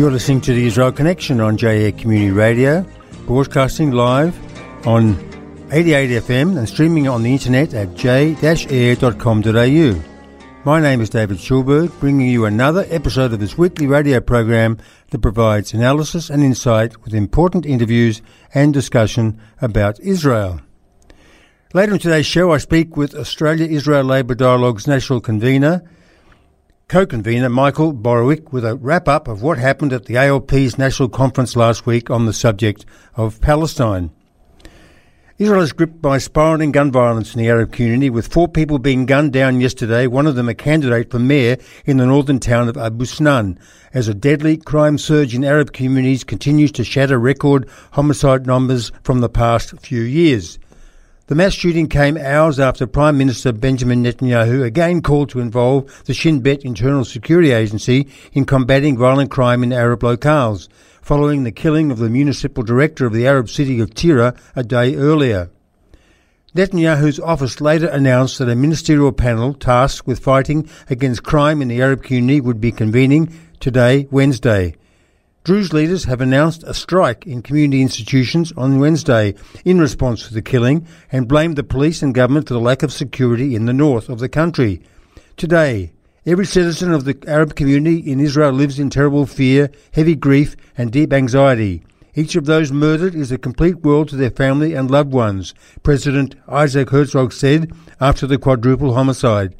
You're listening to the Israel Connection on JA Community Radio, broadcasting live on 88 FM and streaming on the internet at j-air.com.au. My name is David Schulberg, bringing you another episode of this weekly radio program that provides analysis and insight with important interviews and discussion about Israel. Later in today's show, I speak with Australia Israel Labour Dialogue's national convener, co-convener Michael Borowick with a wrap-up of what happened at the ALP's national conference last week on the subject of Palestine. Israel is gripped by spiralling gun violence in the Arab community, with four people being gunned down yesterday, one of them a candidate for mayor in the northern town of Abu Snan, as a deadly crime surge in Arab communities continues to shatter record homicide numbers from the past few years. The mass shooting came hours after Prime Minister Benjamin Netanyahu again called to involve the Shin Bet Internal Security Agency in combating violent crime in Arab locales, following the killing of the municipal director of the Arab city of Tira a day earlier. Netanyahu's office later announced that a ministerial panel tasked with fighting against crime in the Arab community would be convening today, Wednesday. Druze leaders have announced a strike in community institutions on Wednesday in response to the killing and blamed the police and government for the lack of security in the north of the country. Today, every citizen of the Arab community in Israel lives in terrible fear, heavy grief, and deep anxiety. Each of those murdered is a complete world to their family and loved ones, President Isaac Herzog said after the quadruple homicide.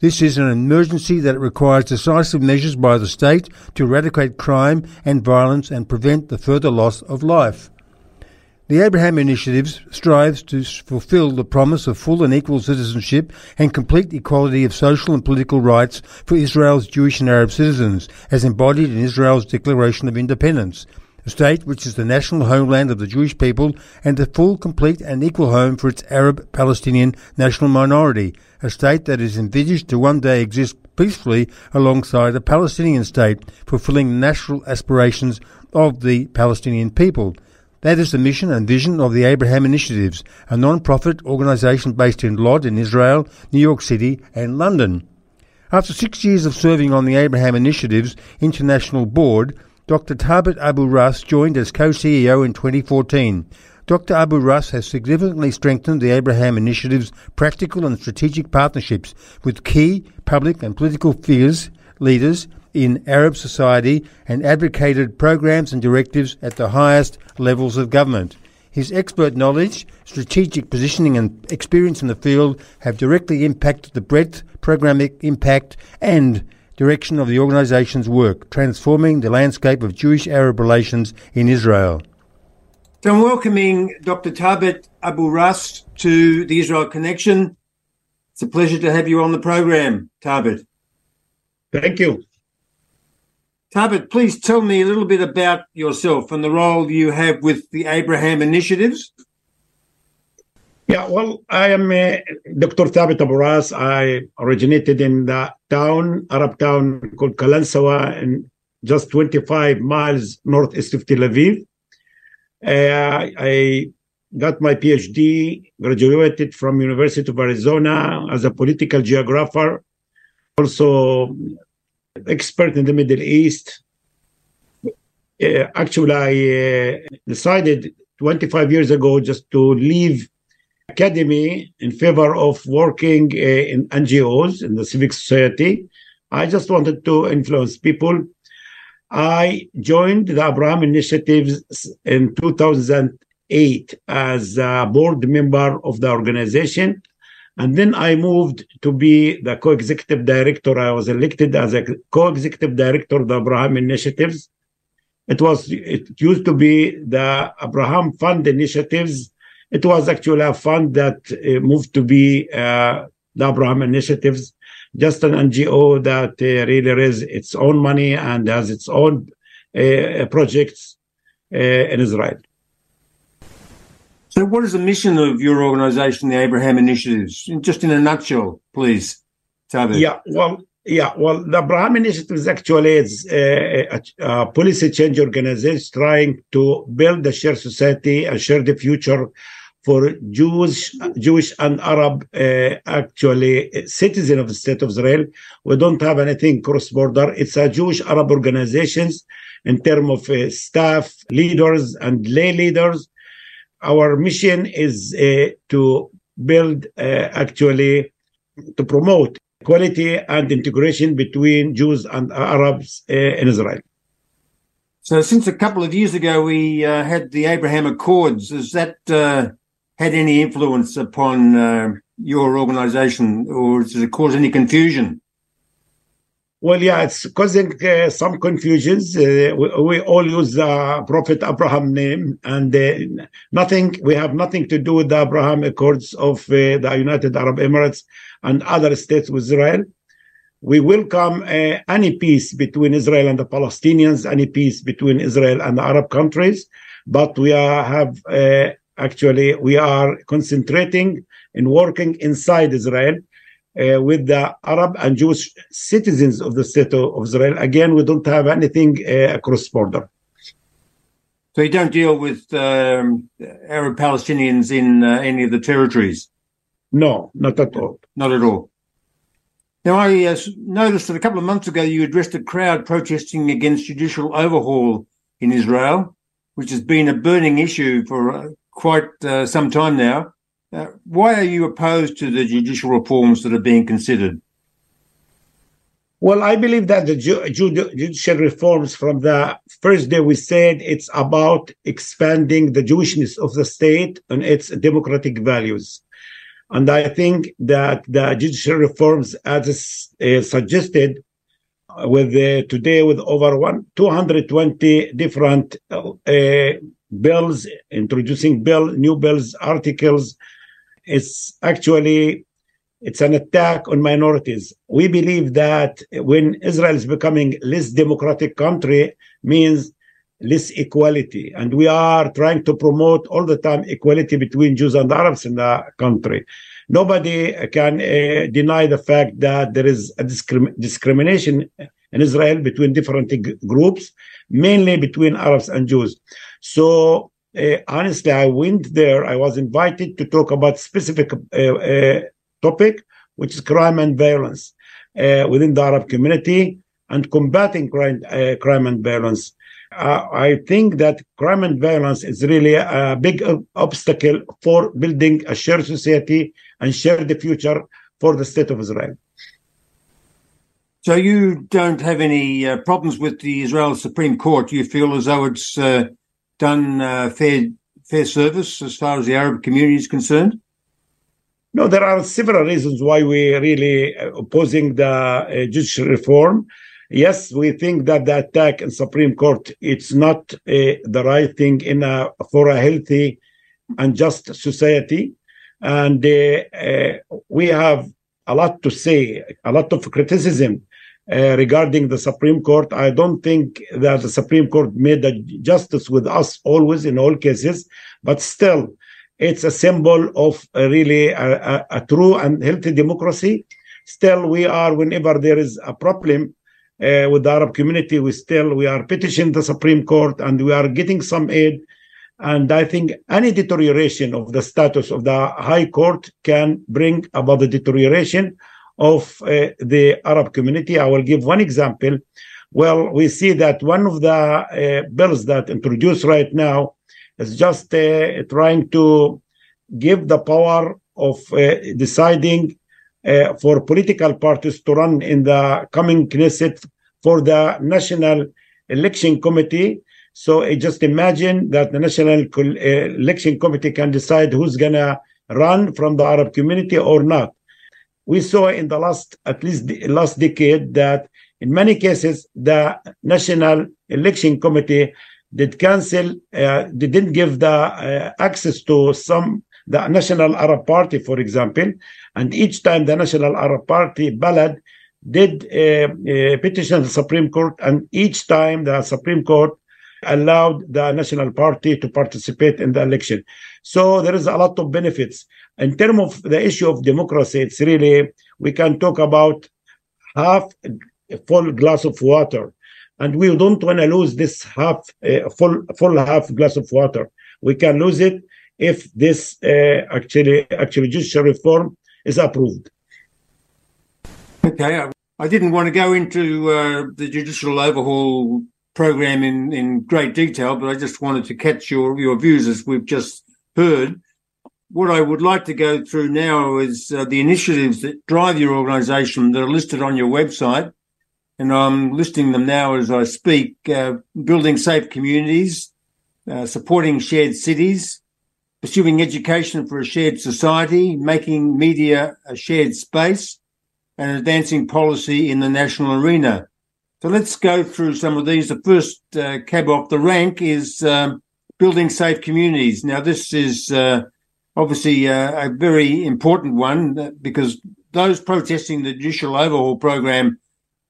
This is an emergency that requires decisive measures by the state to eradicate crime and violence and prevent the further loss of life. The Abraham Initiative strives to fulfill the promise of full and equal citizenship and complete equality of social and political rights for Israel's Jewish and Arab citizens, as embodied in Israel's Declaration of Independence a state which is the national homeland of the Jewish people and a full, complete, and equal home for its Arab Palestinian national minority, a state that is envisaged to one day exist peacefully alongside a Palestinian state, fulfilling the national aspirations of the Palestinian people. That is the mission and vision of the Abraham Initiatives, a non-profit organisation based in Lod in Israel, New York City, and London. After six years of serving on the Abraham Initiatives International Board, Dr. Thabet Abu Rass joined as co-CEO in 2014. Dr. Abu Rass has significantly strengthened the Abraham Initiative's practical and strategic partnerships with key public and political figures, leaders in Arab society and advocated programs and directives at the highest levels of government. His expert knowledge, strategic positioning, and experience in the field have directly impacted the breadth, programmatic impact, and direction of the organisation's work, transforming the landscape of Jewish Arab relations in Israel. So I'm welcoming Dr. Thabet Abu Rass to the Israel Connection. It's a pleasure to have you on the program, Thabet. Thank you. Thabet, please tell me a little bit about yourself and the role you have with the Abraham Initiatives. Yeah, well, I am uh, Dr. Thabet Abu Rass. I originated in the town, Arab town called Kalansawa, in just 25 miles northeast of Tel Aviv. Uh, I got my PhD, graduated from University of Arizona as a political geographer, also expert in the Middle East. Uh, actually, I uh, decided 25 years ago just to leave academy in favor of working uh, in NGOs, in the civic society. I just wanted to influence people. I joined the Abraham Initiatives in 2008 as a board member of the organization. And then I moved to be the co-executive director. I was elected as a co-executive director of the Abraham Initiatives. It was, it used to be the Abraham Fund Initiatives it was actually a fund that uh, moved to be uh, the Abraham Initiatives, just an NGO that uh, really raises its own money and has its own uh, projects uh, in Israel. So, what is the mission of your organization, the Abraham Initiatives? Just in a nutshell, please, Tavi. Yeah, well, yeah, well, the Abraham Initiative is actually it's a, a, a, policy change organization trying to build a shared society, a shared future for Jewish, Jewish and Arab uh, actually citizen of the state of Israel. We don't have anything cross border. It's a Jewish Arab organizations in terms of uh, staff, leaders, and lay leaders. Our mission is uh, to build uh, actually to promote equality and integration between Jews and Arabs uh, in Israel. So, since a couple of years ago we uh, had the Abraham Accords, has that had any influence upon uh, your organization or does it cause any confusion? Well, yeah, it's causing uh, some confusions. Uh, we, we, all use the Prophet Abraham name, and uh, nothing. We have nothing to do with the Abraham Accords of uh, the United Arab Emirates and other states with Israel. We welcome uh, any peace between Israel and the Palestinians, any peace between Israel and the Arab countries, but we have uh, actually we are concentrating and working inside Israel uh, with the Arab and Jewish citizens of the state of Israel. Again, we don't have anything uh, across border. So you don't deal with um, Arab Palestinians in uh, any of the territories? No, not at all. Not at all. Now, I uh, noticed that a couple of months ago you addressed a crowd protesting against judicial overhaul in Israel, which has been a burning issue for uh, quite uh, some time now. Uh, why are you opposed to the judicial reforms that are being considered? Well, I believe that the ju- judicial reforms from the first day we said it's about expanding the Jewishness of the state and its democratic values. And I think that the judicial reforms, as uh, suggested, with uh, today with over one 220 different uh, bills, introducing bill, new bills, articles. It's actually it's an attack on minorities. We believe that when Israel is becoming less democratic country means less equality, and we are trying to promote all the time equality between Jews and Arabs in the country. Nobody can uh, deny the fact that there is a discrim- discrimination in Israel between different g- groups, mainly between Arabs and Jews. So uh, honestly, I went there. I was invited to talk about specific uh, uh, topic, which is crime and violence uh, within the Arab community and combating crime, uh, crime and violence. Uh, I think that crime and violence is really a big obstacle for building a shared society and share the future for the state of Israel. So you don't have any problems with the Israel Supreme Court. You feel as though it's done uh, fair fair service as far as the Arab community is concerned? No, there are several reasons why we're really uh, opposing the uh, judicial reform. Yes, we think that the attack in Supreme Court it's not uh, the right thing in a, for a healthy and just society, and uh, uh, we have a lot to say, a lot of criticism uh, regarding the Supreme Court. I don't think that the Supreme Court made the justice with us always in all cases, but still, it's a symbol of a really a, a, a, true and healthy democracy. Still, we are whenever there is a problem uh, with the Arab community, we still we are petitioning the Supreme Court and we are getting some aid. And I think any deterioration of the status of the High Court can bring about the deterioration of uh, the Arab community. I will give one example. Well, we see that one of the uh, bills that introduced right now is just uh, trying to give the power of deciding uh, for political parties to run in the coming Knesset for the National Election Committee. So uh, just imagine that the National Election Committee can decide who's going to run from the Arab community or not we saw in the last at least the last decade that in many cases the national election committee did cancel uh, they didn't give the uh, access to some the national arab party for example. And each time the national arab party Balad did uh, uh, petition the supreme court and each time the supreme court allowed the national party to participate in the election. So there is a lot of benefits in terms of the issue of democracy, it's really, we can talk about half full glass of water. And we don't want to lose this half uh, full full half glass of water. We can lose it if this uh, actually actually judicial reform is approved. Okay, I didn't want to go into uh, the judicial overhaul program in, in great detail, but I just wanted to catch your, your views as we've just heard. What I would like to go through now is uh, the initiatives that drive your organisation that are listed on your website. And I'm listing them now as I speak uh, building safe communities, uh, supporting shared cities, pursuing education for a shared society, making media a shared space, and advancing policy in the national arena. So let's go through some of these. The first uh, cab off the rank is um, building safe communities. Now, this is uh, obviously uh, a very important one uh, because those protesting the judicial overhaul program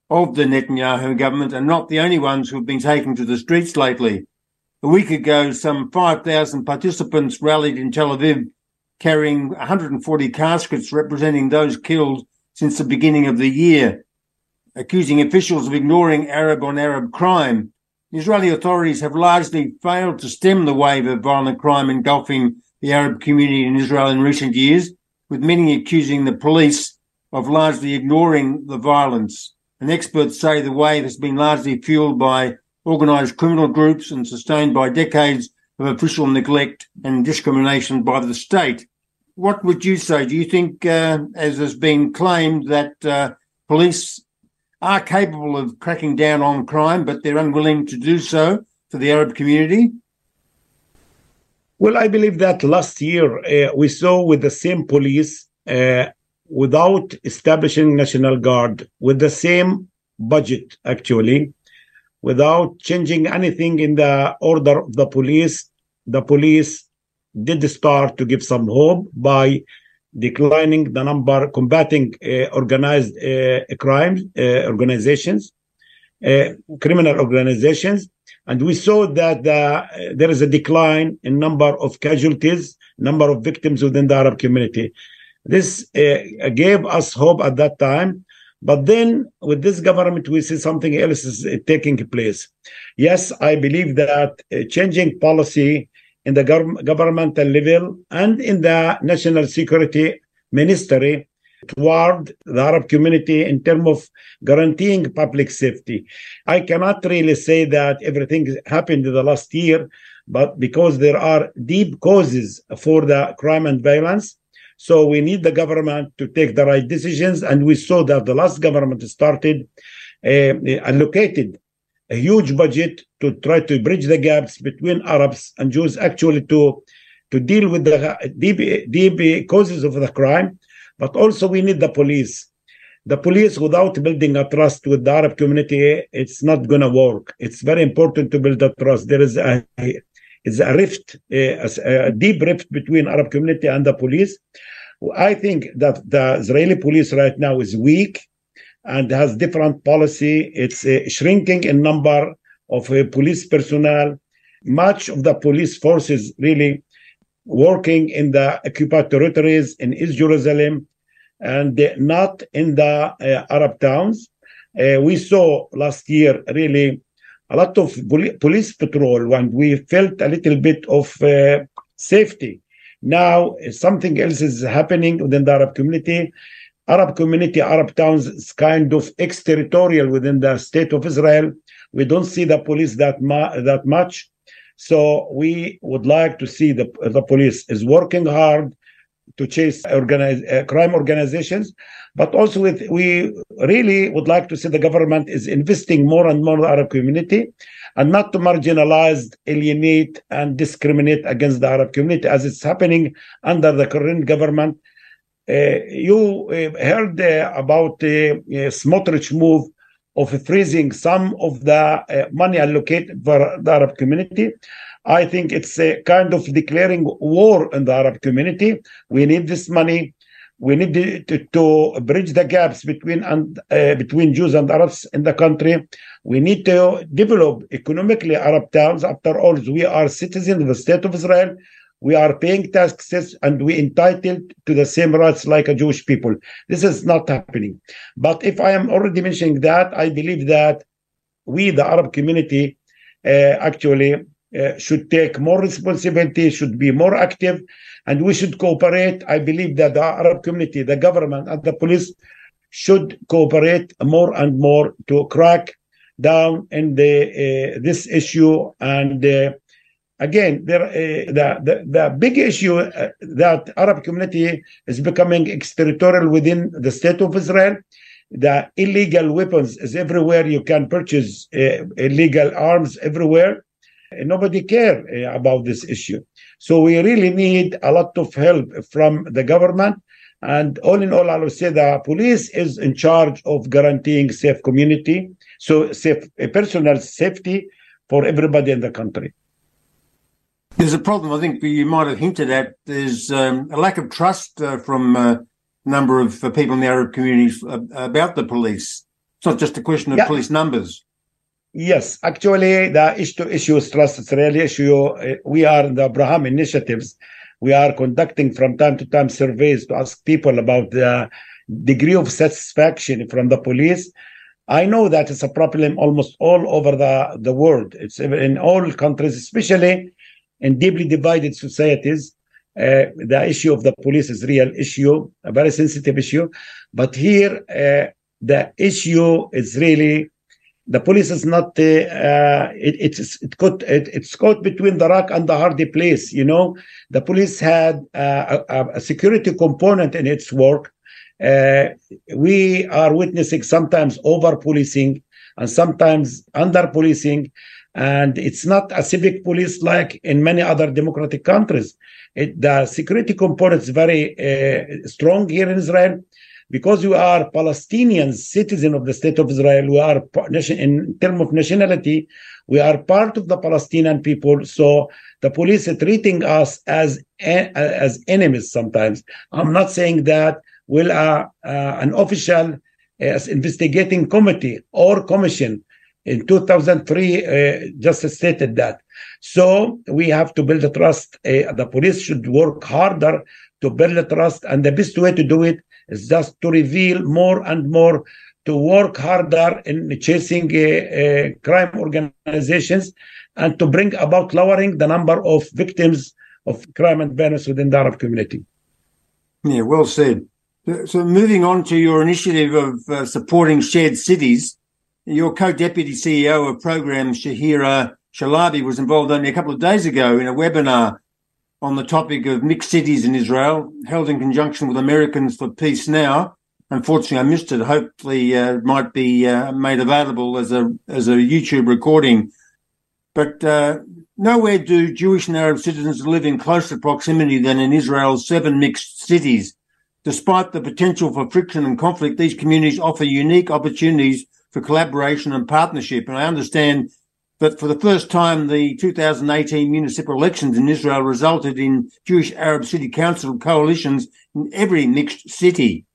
of the Netanyahu government are not the only ones who have been taken to the streets lately. A week ago, some 5,000 participants rallied in Tel Aviv carrying 140 caskets representing those killed since the beginning of the year, accusing officials of ignoring Arab on Arab crime. The Israeli authorities have largely failed to stem the wave of violent crime engulfing the Arab community in Israel in recent years, with many accusing the police of largely ignoring the violence. And experts say the wave has been largely fueled by organised criminal groups and sustained by decades of official neglect and discrimination by the state what would you say? Do you think, uh, as has been claimed, that uh, police are capable of cracking down on crime, but they're unwilling to do so for the Arab community? Well, I believe that last year uh, we saw with the same police, uh, without establishing National Guard, with the same budget, actually, without changing anything in the order of the police, the police did start to give some hope by declining the number, combating uh, organized uh, crime uh, organizations, uh, criminal organizations. And we saw that the, there is a decline in number of casualties, number of victims within the Arab community. This uh, gave us hope at that time. But then with this government, we see something else is uh, taking place. Yes, I believe that changing policy in the gov- governmental level and in the national security ministry toward the Arab community in terms of guaranteeing public safety. I cannot really say that everything happened in the last year, but because there are deep causes for the crime and violence, so we need the government to take the right decisions. And we saw that the last government started uh, allocated a huge budget to try to bridge the gaps between Arabs and Jews, actually to to deal with the deep, deep causes of the crime. But also we need the police. The police, without building a trust with the Arab community, it's not going to work. It's very important to build a trust. There is a is a rift, a, a deep rift between Arab community and the police. I think that the Israeli police right now is weak and has different policy. It's uh, shrinking in number of uh, police personnel. Much of the police forces really working in the occupied territories in East Jerusalem and not in the uh, Arab towns. Uh, we saw last year really a lot of police patrol and we felt a little bit of uh, safety. Now something else is happening within the Arab community Arab community, Arab towns is kind of exterritorial within the state of Israel. We don't see the police that mu- that much. So we would like to see the, the police is working hard to chase organize, uh, crime organizations, but also with, we really would like to see the government is investing more and more in the Arab community and not to marginalize, alienate, and discriminate against the Arab community as it's happening under the current government. Uh, you uh, heard uh, about the Smotrich move of freezing some of the money allocated for the Arab community. I think it's a kind of declaring war in the Arab community. We need this money. We need to, to bridge the gaps between and uh, between Jews and Arabs in the country. We need to develop economically Arab towns. After all, we are citizens of the state of Israel we are paying taxes and we entitled to the same rights like a Jewish people. This is not happening. But if I am already mentioning that, I believe that we, the Arab community, uh, actually uh, should take more responsibility, should be more active, and we should cooperate. I believe that the Arab community, the government, and the police should cooperate more and more to crack down in the uh, this issue. And uh, again, there uh, the, the the big issue uh, that Arab community is becoming exterritorial within the state of Israel. The illegal weapons is everywhere. You can purchase uh, illegal arms everywhere. Nobody care about this issue. So we really need a lot of help from the government. And all in all, I would say the police is in charge of guaranteeing safe community, so safe personal safety for everybody in the country. There's a problem I think you might have hinted at. There's um, a lack of trust uh, from a number of uh, people in the Arab communities uh, about the police. It's not just a question of yeah. police numbers. Yes, actually, the issue, issue is trust. It's really issue. Uh, we are in the Abraham initiatives. We are conducting from time to time surveys to ask people about the degree of satisfaction from the police. I know that it's a problem almost all over the, the world. It's in all countries, especially in deeply divided societies. Uh, the issue of the police is real issue, a very sensitive issue. But here, uh, the issue is really the police is not uh, uh, it, it's it it, it's caught between the rock and the hardy place you know the police had uh, a, a, security component in its work uh, we are witnessing sometimes over policing and sometimes under policing and it's not a civic police like in many other democratic countries it, the security component is very uh, strong here in israel because we are Palestinian citizen of the state of Israel, we are in terms of nationality, we are part of the Palestinian people. So the police are treating us as as enemies sometimes. I'm not saying that will uh, uh, an official as investigating committee or commission in 2003 uh, just stated that. So we have to build trust. Uh, the police should work harder to build trust, and the best way to do it is just to reveal more and more to work harder in chasing uh, uh, crime organizations and to bring about lowering the number of victims of crime and violence within the Arab community. Yeah, well said. So, moving on to your initiative of uh, supporting shared cities, your co-deputy CEO of program, Shahira Shalabi, was involved only a couple of days ago in a webinar on the topic of mixed cities in Israel, held in conjunction with Americans for Peace Now. Unfortunately, I missed it. Hopefully, uh, it might be uh, made available as a as a YouTube recording. But uh, nowhere do Jewish and Arab citizens live in closer proximity than in Israel's seven mixed cities. Despite the potential for friction and conflict, these communities offer unique opportunities for collaboration and partnership. And I understand that for the first time, the 2018 municipal elections in Israel resulted in Jewish Arab City Council coalitions in every mixed city.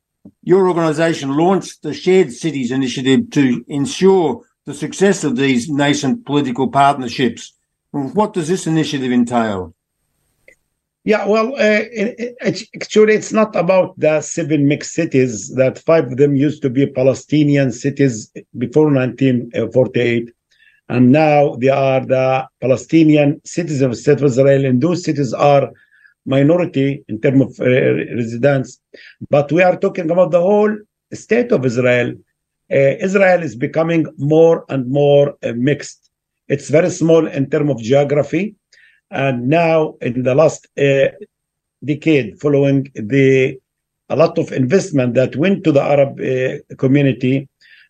Your organization launched the Shared Cities Initiative to ensure the success of these nascent political partnerships. What does this initiative entail? Yeah, well, uh, it, it, actually, it's not about the seven mixed cities. That five of them used to be Palestinian cities before 1948 and now they are the Palestinian citizens of the state of Israel, and those cities are minority in terms of uh, residents. But we are talking about the whole state of Israel. Uh, Israel is becoming more and more uh, mixed. It's very small in terms of geography, and now in the last uh, decade, following the a lot of investment that went to the Arab uh, community,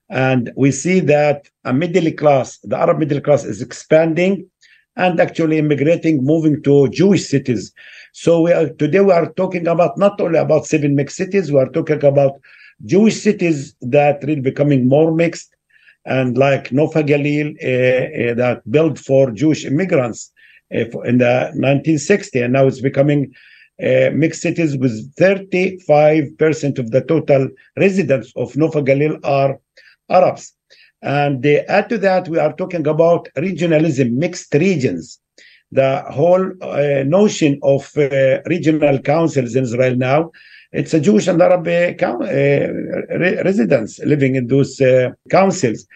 and we see that a middle class, the Arab middle class is expanding and actually immigrating, moving to Jewish cities. So we are, today we are talking about not only about seven mixed cities, we are talking about Jewish cities that really becoming more mixed and like Nof HaGalil uh, uh, that built for Jewish immigrants in the 1960s, and now it's becoming uh, mixed cities with 35% of the total residents of Nof HaGalil are Arabs. And uh, add to that, we are talking about regionalism, mixed regions. The whole uh, notion of uh, regional councils in Israel now, it's a Jewish and Arab uh, re- residents living in those uh, councils.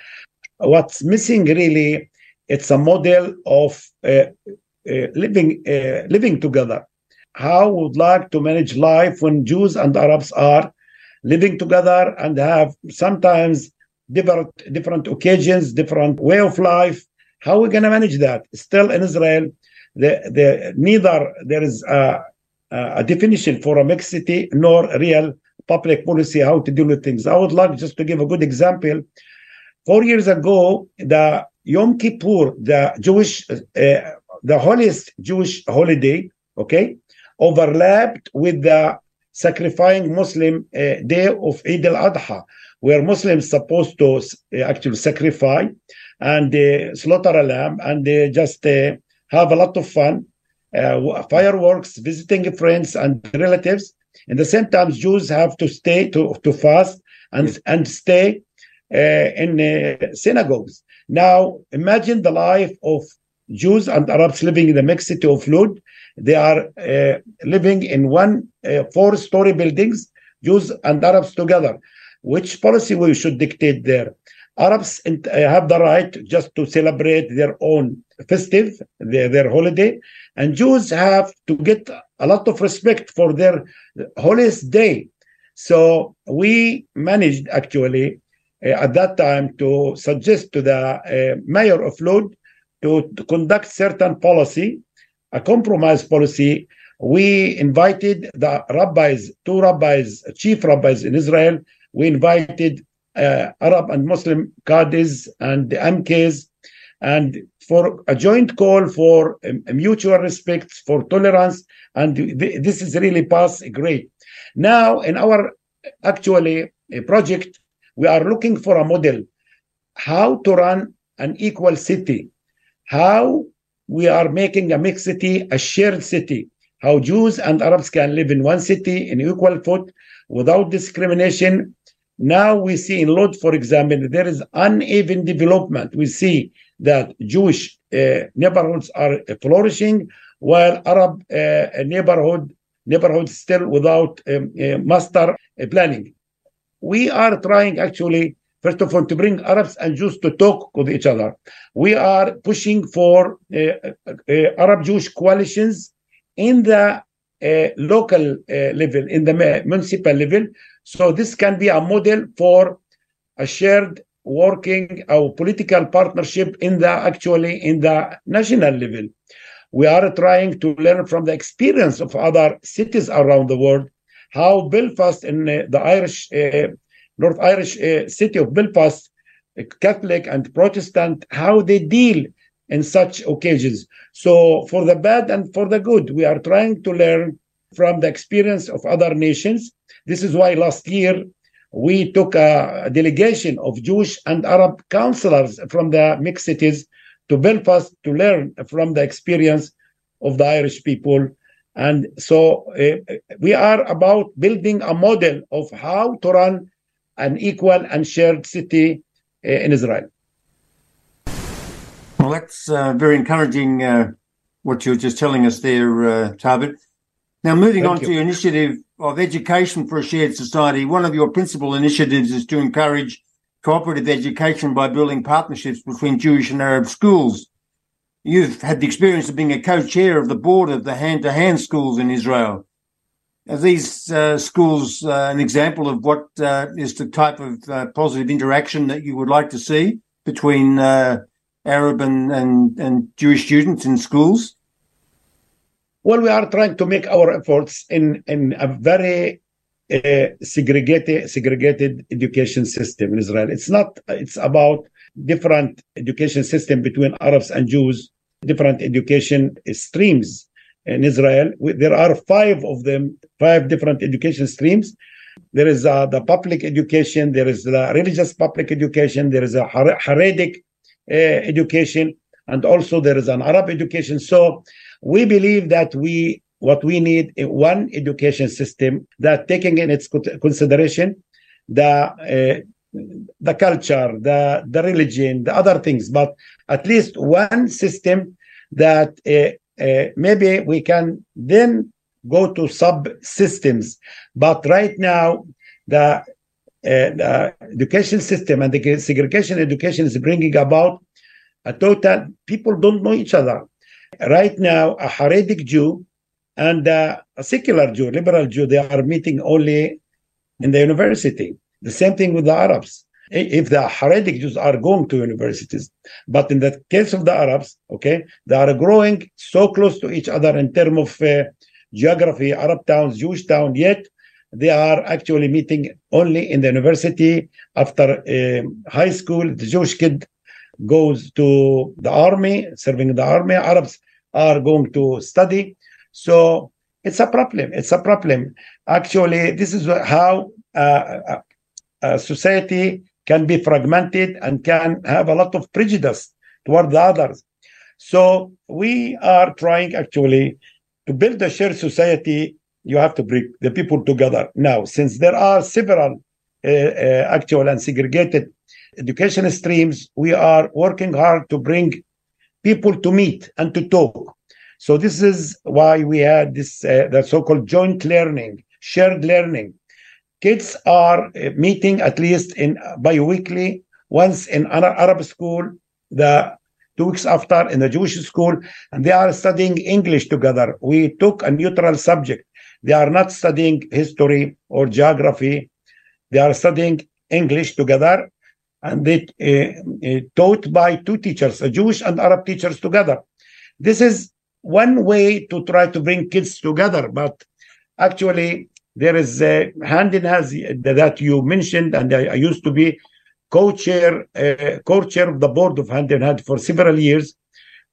What's missing really it's a model of uh, uh, living uh, living together. How would like to manage life when Jews and Arabs are living together and have sometimes different different occasions, different way of life. How are we going to manage that? Still in Israel, the, the neither there is a, a definition for a mixed city nor real public policy how to deal with things. I would like just to give a good example. Four years ago, the Yom Kippur, the Jewish, uh, the holiest Jewish holiday, okay, overlapped with the sacrificing Muslim uh, day of Eid al-Adha, where Muslims supposed to uh, actually sacrifice and uh, slaughter a lamb and uh, just uh, have a lot of fun, uh, fireworks, visiting friends and relatives. In the same time, Jews have to stay to, to fast and yes. and stay in synagogues. Now, imagine the life of Jews and Arabs living in the mixed city of Lod. They are uh, living in one uh, four-story buildings, Jews and Arabs together. Which policy we should dictate there? Arabs uh, have the right just to celebrate their own festive, their, their holiday, and Jews have to get a lot of respect for their holiest day. So we managed actually uh, at that time to suggest to the uh, mayor of Lod to, conduct certain policy, a compromise policy. We invited the rabbis, two rabbis, chief rabbis in Israel. We invited uh, Arab and Muslim Qadis and the MKs, and for a joint call for um, mutual respect, for tolerance, and th- this is really past great. Now, in our actually project, we are looking for a model how to run an equal city how we are making a mixed city a shared city. How jews and arabs can live in one city in equal foot without discrimination. Now we see in lod for example there is uneven development. We see that jewish uh, neighborhoods are flourishing while arab uh, neighborhood neighborhoods still without um, uh, master planning. We are trying actually, first of all, to bring Arabs and Jews to talk with each other. We are pushing for uh, uh, Arab Jewish coalitions in the uh, local uh, level, in the municipal level. So this can be a model for a shared working or political partnership in the actually in the national level. We are trying to learn from the experience of other cities around the world how Belfast in uh, the Irish, uh, North Irish uh, city of Belfast, Catholic and Protestant, how they deal in such occasions. So, for the bad and for the good, we are trying to learn from the experience of other nations. This is why last year we took a, delegation of Jewish and Arab counselors from the mixed cities to Belfast to learn from the experience of the Irish people and so uh, we are about building a model of how to run an equal and shared city uh, in Israel. Well, that's uh, very encouraging uh, what you're just telling us there, uh. Now, moving Thank on you. to your initiative of education for a shared society, one of your principal initiatives is to encourage cooperative education by building partnerships between Jewish and Arab schools. You've had the experience of being a co-chair of the board of the hand-to-hand schools in Israel. Are these uh, schools uh, an example of what uh, is the type of uh, positive interaction that you would like to see between uh, Arab and, and, and Jewish students in schools? Well, we are trying to make our efforts in, in a very uh, segregated segregated education system in Israel. It's not. It's about different education system between Arabs and Jews, different education streams in Israel. There are five of them, five different education streams. There is uh, the public education, there is the religious public education, there is a Haredic uh, education, and also there is an Arab education. So we believe that we what we need one education system that taking in its consideration the uh, the culture, the, the religion, the other things, but at least one system that uh, uh, maybe we can then go to subsystems. But right now, the, uh, the education system and the segregation education is bringing about a total people don't know each other. Right now, a Haredic Jew and a secular Jew, liberal Jew, they are meeting only in the university. The same thing with the Arabs. If the Haredic Jews are going to universities, but in the case of the Arabs, okay, they are growing so close to each other in terms of uh, geography, Arab towns, Jewish town, yet they are actually meeting only in the university after uh, high school. The Jewish kid goes to the army, serving the army. Arabs are going to study. So it's a problem. It's a problem. Actually, this is how uh, a society can be fragmented and can have a lot of prejudice toward the others. So we are trying actually to build a shared society. You have to bring the people together. Now, since there are several uh, uh, actual and segregated education streams, we are working hard to bring people to meet and to talk. So this is why we had this uh, the so-called joint learning, shared learning. Kids are uh, meeting at least in uh, bi-weekly, once in an Arab school, the two weeks after in the Jewish school, and they are studying English together. We took a neutral subject. They are not studying history or geography. They are studying English together and they uh, uh, taught by two teachers, a Jewish and Arab teachers together. This is one way to try to bring kids together, but actually there is a hand in hand that you mentioned, and I, I used to be co-chair, uh, co-chair of the board of Hand in Hand for several years,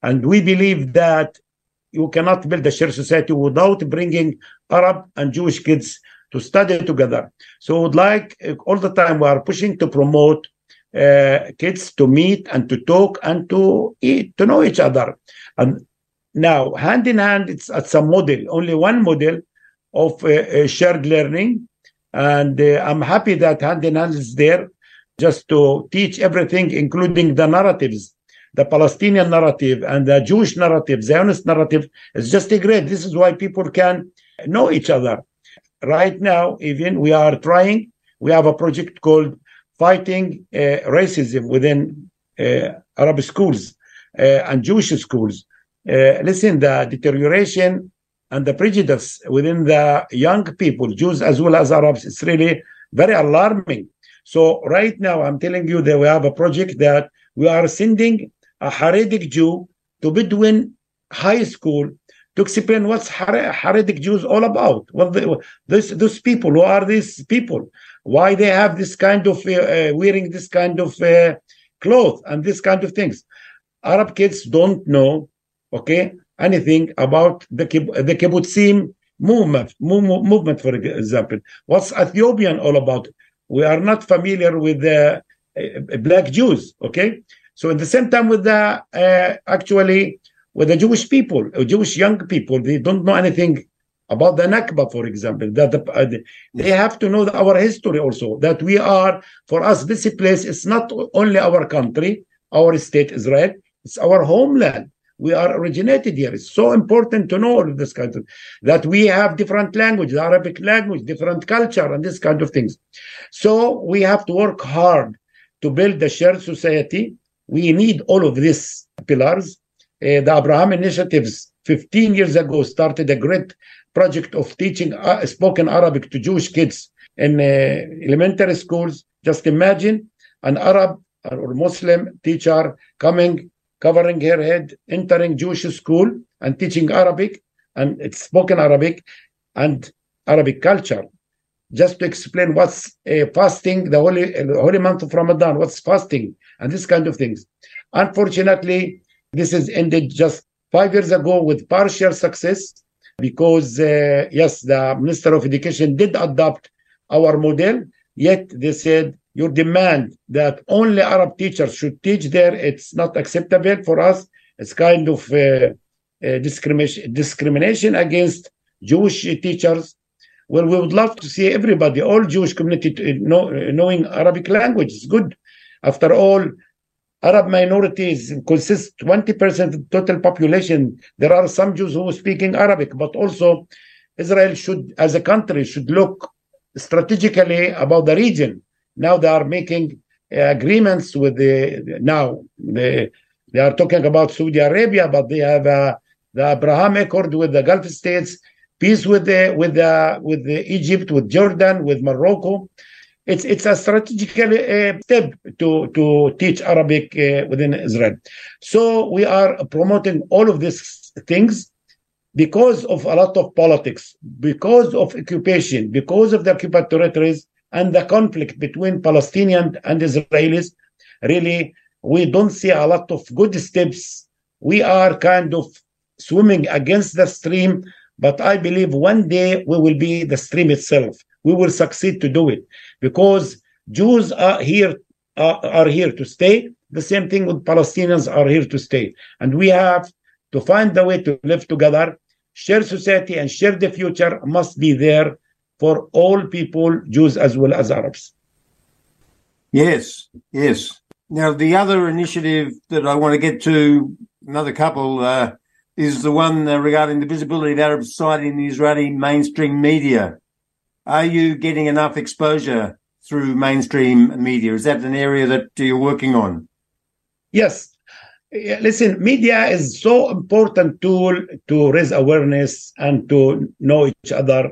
and we believe that you cannot build a shared society without bringing Arab and Jewish kids to study together. So, would like all the time we are pushing to promote uh, kids to meet and to talk and to eat, to know each other. And now, hand in hand, it's, it's a model, only one model of uh, uh, shared learning. And uh, I'm happy that hand in hand is there just to teach everything, including the narratives. The Palestinian narrative and the Jewish narrative, Zionist narrative is just a great. This is why people can know each other. Right now, even we are trying, we have a project called fighting uh, racism within uh, Arab schools uh, and Jewish schools. listen, the deterioration and the prejudice within the young people, Jews as well as Arabs, it's really very alarming. So right now, I'm telling you that we have a project that we are sending a Haredic Jew to Bedouin high school to explain what's Haredic Jews all about. Well, the, this, those people, who are these people? why they have this kind of uh, uh, wearing this kind of uh, clothes and this kind of things. Arab kids don't know, okay, anything about the the kibbutzim movement, movement, for example. What's Ethiopian all about? We are not familiar with the uh, black Jews, okay. So at the same time, with the uh, actually with the Jewish people, Jewish young people, they don't know anything about the Nakba, for example, that the, uh, they have to know our history also, that we are, for us, this place is not only our country, our state, Israel, it's our homeland. We are originated here. It's so important to know all of this kind of, that we have different language, the Arabic language, different culture, and this kind of things. So we have to work hard to build a shared society. We need all of these pillars. Uh, the Abraham initiatives 15 years ago started a great project of teaching uh, spoken Arabic to Jewish kids in uh, elementary schools. Just imagine an Arab or Muslim teacher coming, covering her head, entering Jewish school and teaching Arabic and it's spoken Arabic and Arabic culture. Just to explain what's uh, fasting, the holy, the holy month of Ramadan, what's fasting, and this kind of things. Unfortunately, this is ended just five years ago with partial success because uh, yes, the Minister of Education did adopt our model, yet they said your demand that only Arab teachers should teach there, it's not acceptable for us. It's kind of uh, uh, discrimination, discrimination against Jewish teachers. Well, we would love to see everybody, all Jewish community, know, knowing Arabic language. It's good. After all, Arab minorities consist 20% of the total population. There are some Jews who are speaking Arabic, but also Israel should, as a country, should look strategically about the region. Now they are making agreements with the now the They are talking about Saudi Arabia, but they have uh, the Abraham Accord with the Gulf states, peace with the with the with the Egypt, with Jordan, with Morocco. It's it's a strategical uh, step to to teach Arabic uh, within Israel. So we are promoting all of these things because of a lot of politics, because of occupation, because of the occupied territories and the conflict between Palestinians and Israelis. Really, we don't see a lot of good steps. We are kind of swimming against the stream, but I believe one day we will be the stream itself. We will succeed to do it because Jews are here are, are here to stay. The same thing with Palestinians are here to stay, and we have to find the way to live together. Share society and share the future must be there for all people, Jews as well as Arabs. Yes, yes. Now, the other initiative that I want to get to, another couple, uh, is the one uh, regarding the visibility of Arab society in the Israeli mainstream media. Are you getting enough exposure through mainstream media? Is that an area that you're working on? Yes. Listen, media is so important tool to raise awareness and to know each other.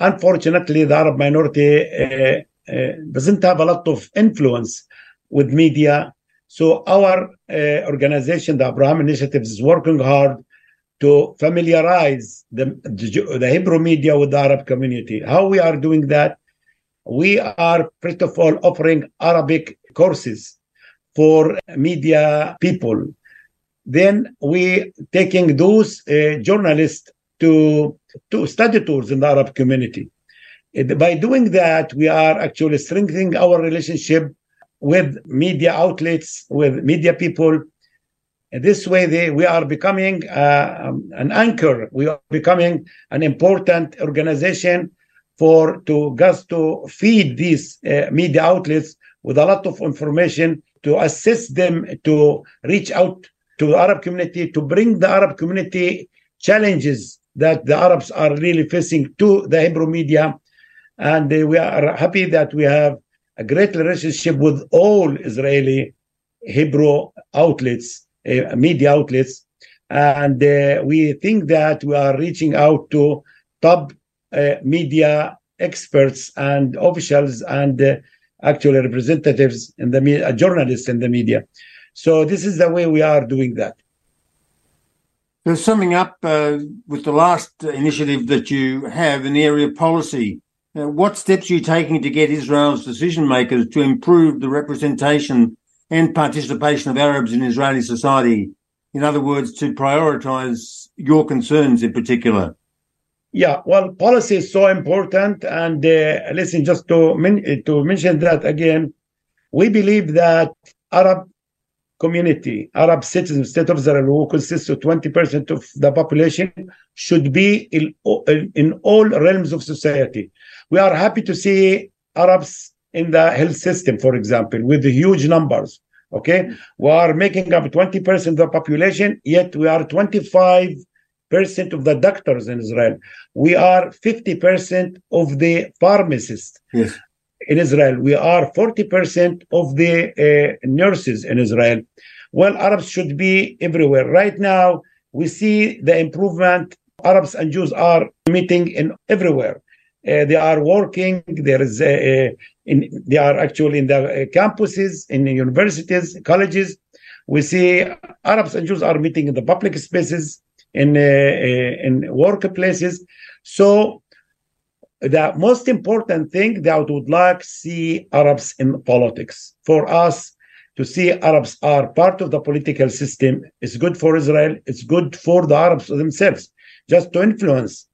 Unfortunately, the Arab minority uh, uh, doesn't have a lot of influence with media. So our uh, organization, the Abraham Initiative, is working hard to familiarize the, the Hebrew media with the Arab community. How we are doing that? We are, first of all, offering Arabic courses for media people. Then we taking those uh, journalists to, to study tours in the Arab community. By doing that, we are actually strengthening our relationship with media outlets, with media people, this way, they, we are becoming uh, um, an anchor. We are becoming an important organization for to just to feed these uh, media outlets with a lot of information to assist them to reach out to the Arab community to bring the Arab community challenges that the Arabs are really facing to the Hebrew media, and uh, we are happy that we have a great relationship with all Israeli Hebrew outlets uh, media outlets. And uh, we think that we are reaching out to top uh, media experts and officials and actually representatives in the media, journalists in the media. So this is the way we are doing that. So summing up uh, with the last initiative that you have in the area of policy, uh, what steps are you taking to get Israel's decision makers to improve the representation and participation of Arabs in Israeli society. In other words, to prioritize your concerns in particular. Yeah, well, policy is so important. And uh, listen, just to, men- to mention that again, we believe that Arab community, Arab citizens, state of Israel, who consists of 20% of the population, should be in, in all realms of society. We are happy to see Arabs in the health system, for example, with huge numbers. Okay, we are making up 20% of the population, yet we are 25% of the doctors in Israel. We are 50% of the pharmacists yes. In Israel. We are 40% of the uh, nurses in Israel. Well, Arabs should be everywhere. Right now, we see the improvement. Arabs and Jews are meeting in everywhere. Uh, they are working. There is a, a, in, they are actually in the uh, campuses, in the universities, colleges. We see Arabs and Jews are meeting in the public spaces, in uh, uh, in workplaces. So the most important thing that would like see Arabs in politics. For us to see Arabs are part of the political system is good for Israel. It's good for the Arabs themselves, just to influence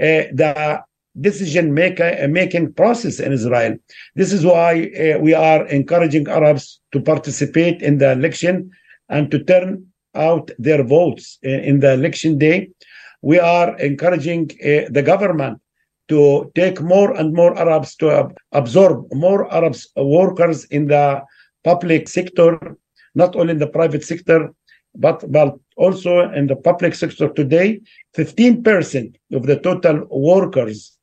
uh, the decision maker, making process in Israel. This is why uh, we are encouraging Arabs to participate in the election and to turn out their votes uh, in the election day. We are encouraging uh, the government to take more and more Arabs to absorb more Arabs workers in the public sector, not only in the private sector, but, but also in the public sector today. 15% of the total workers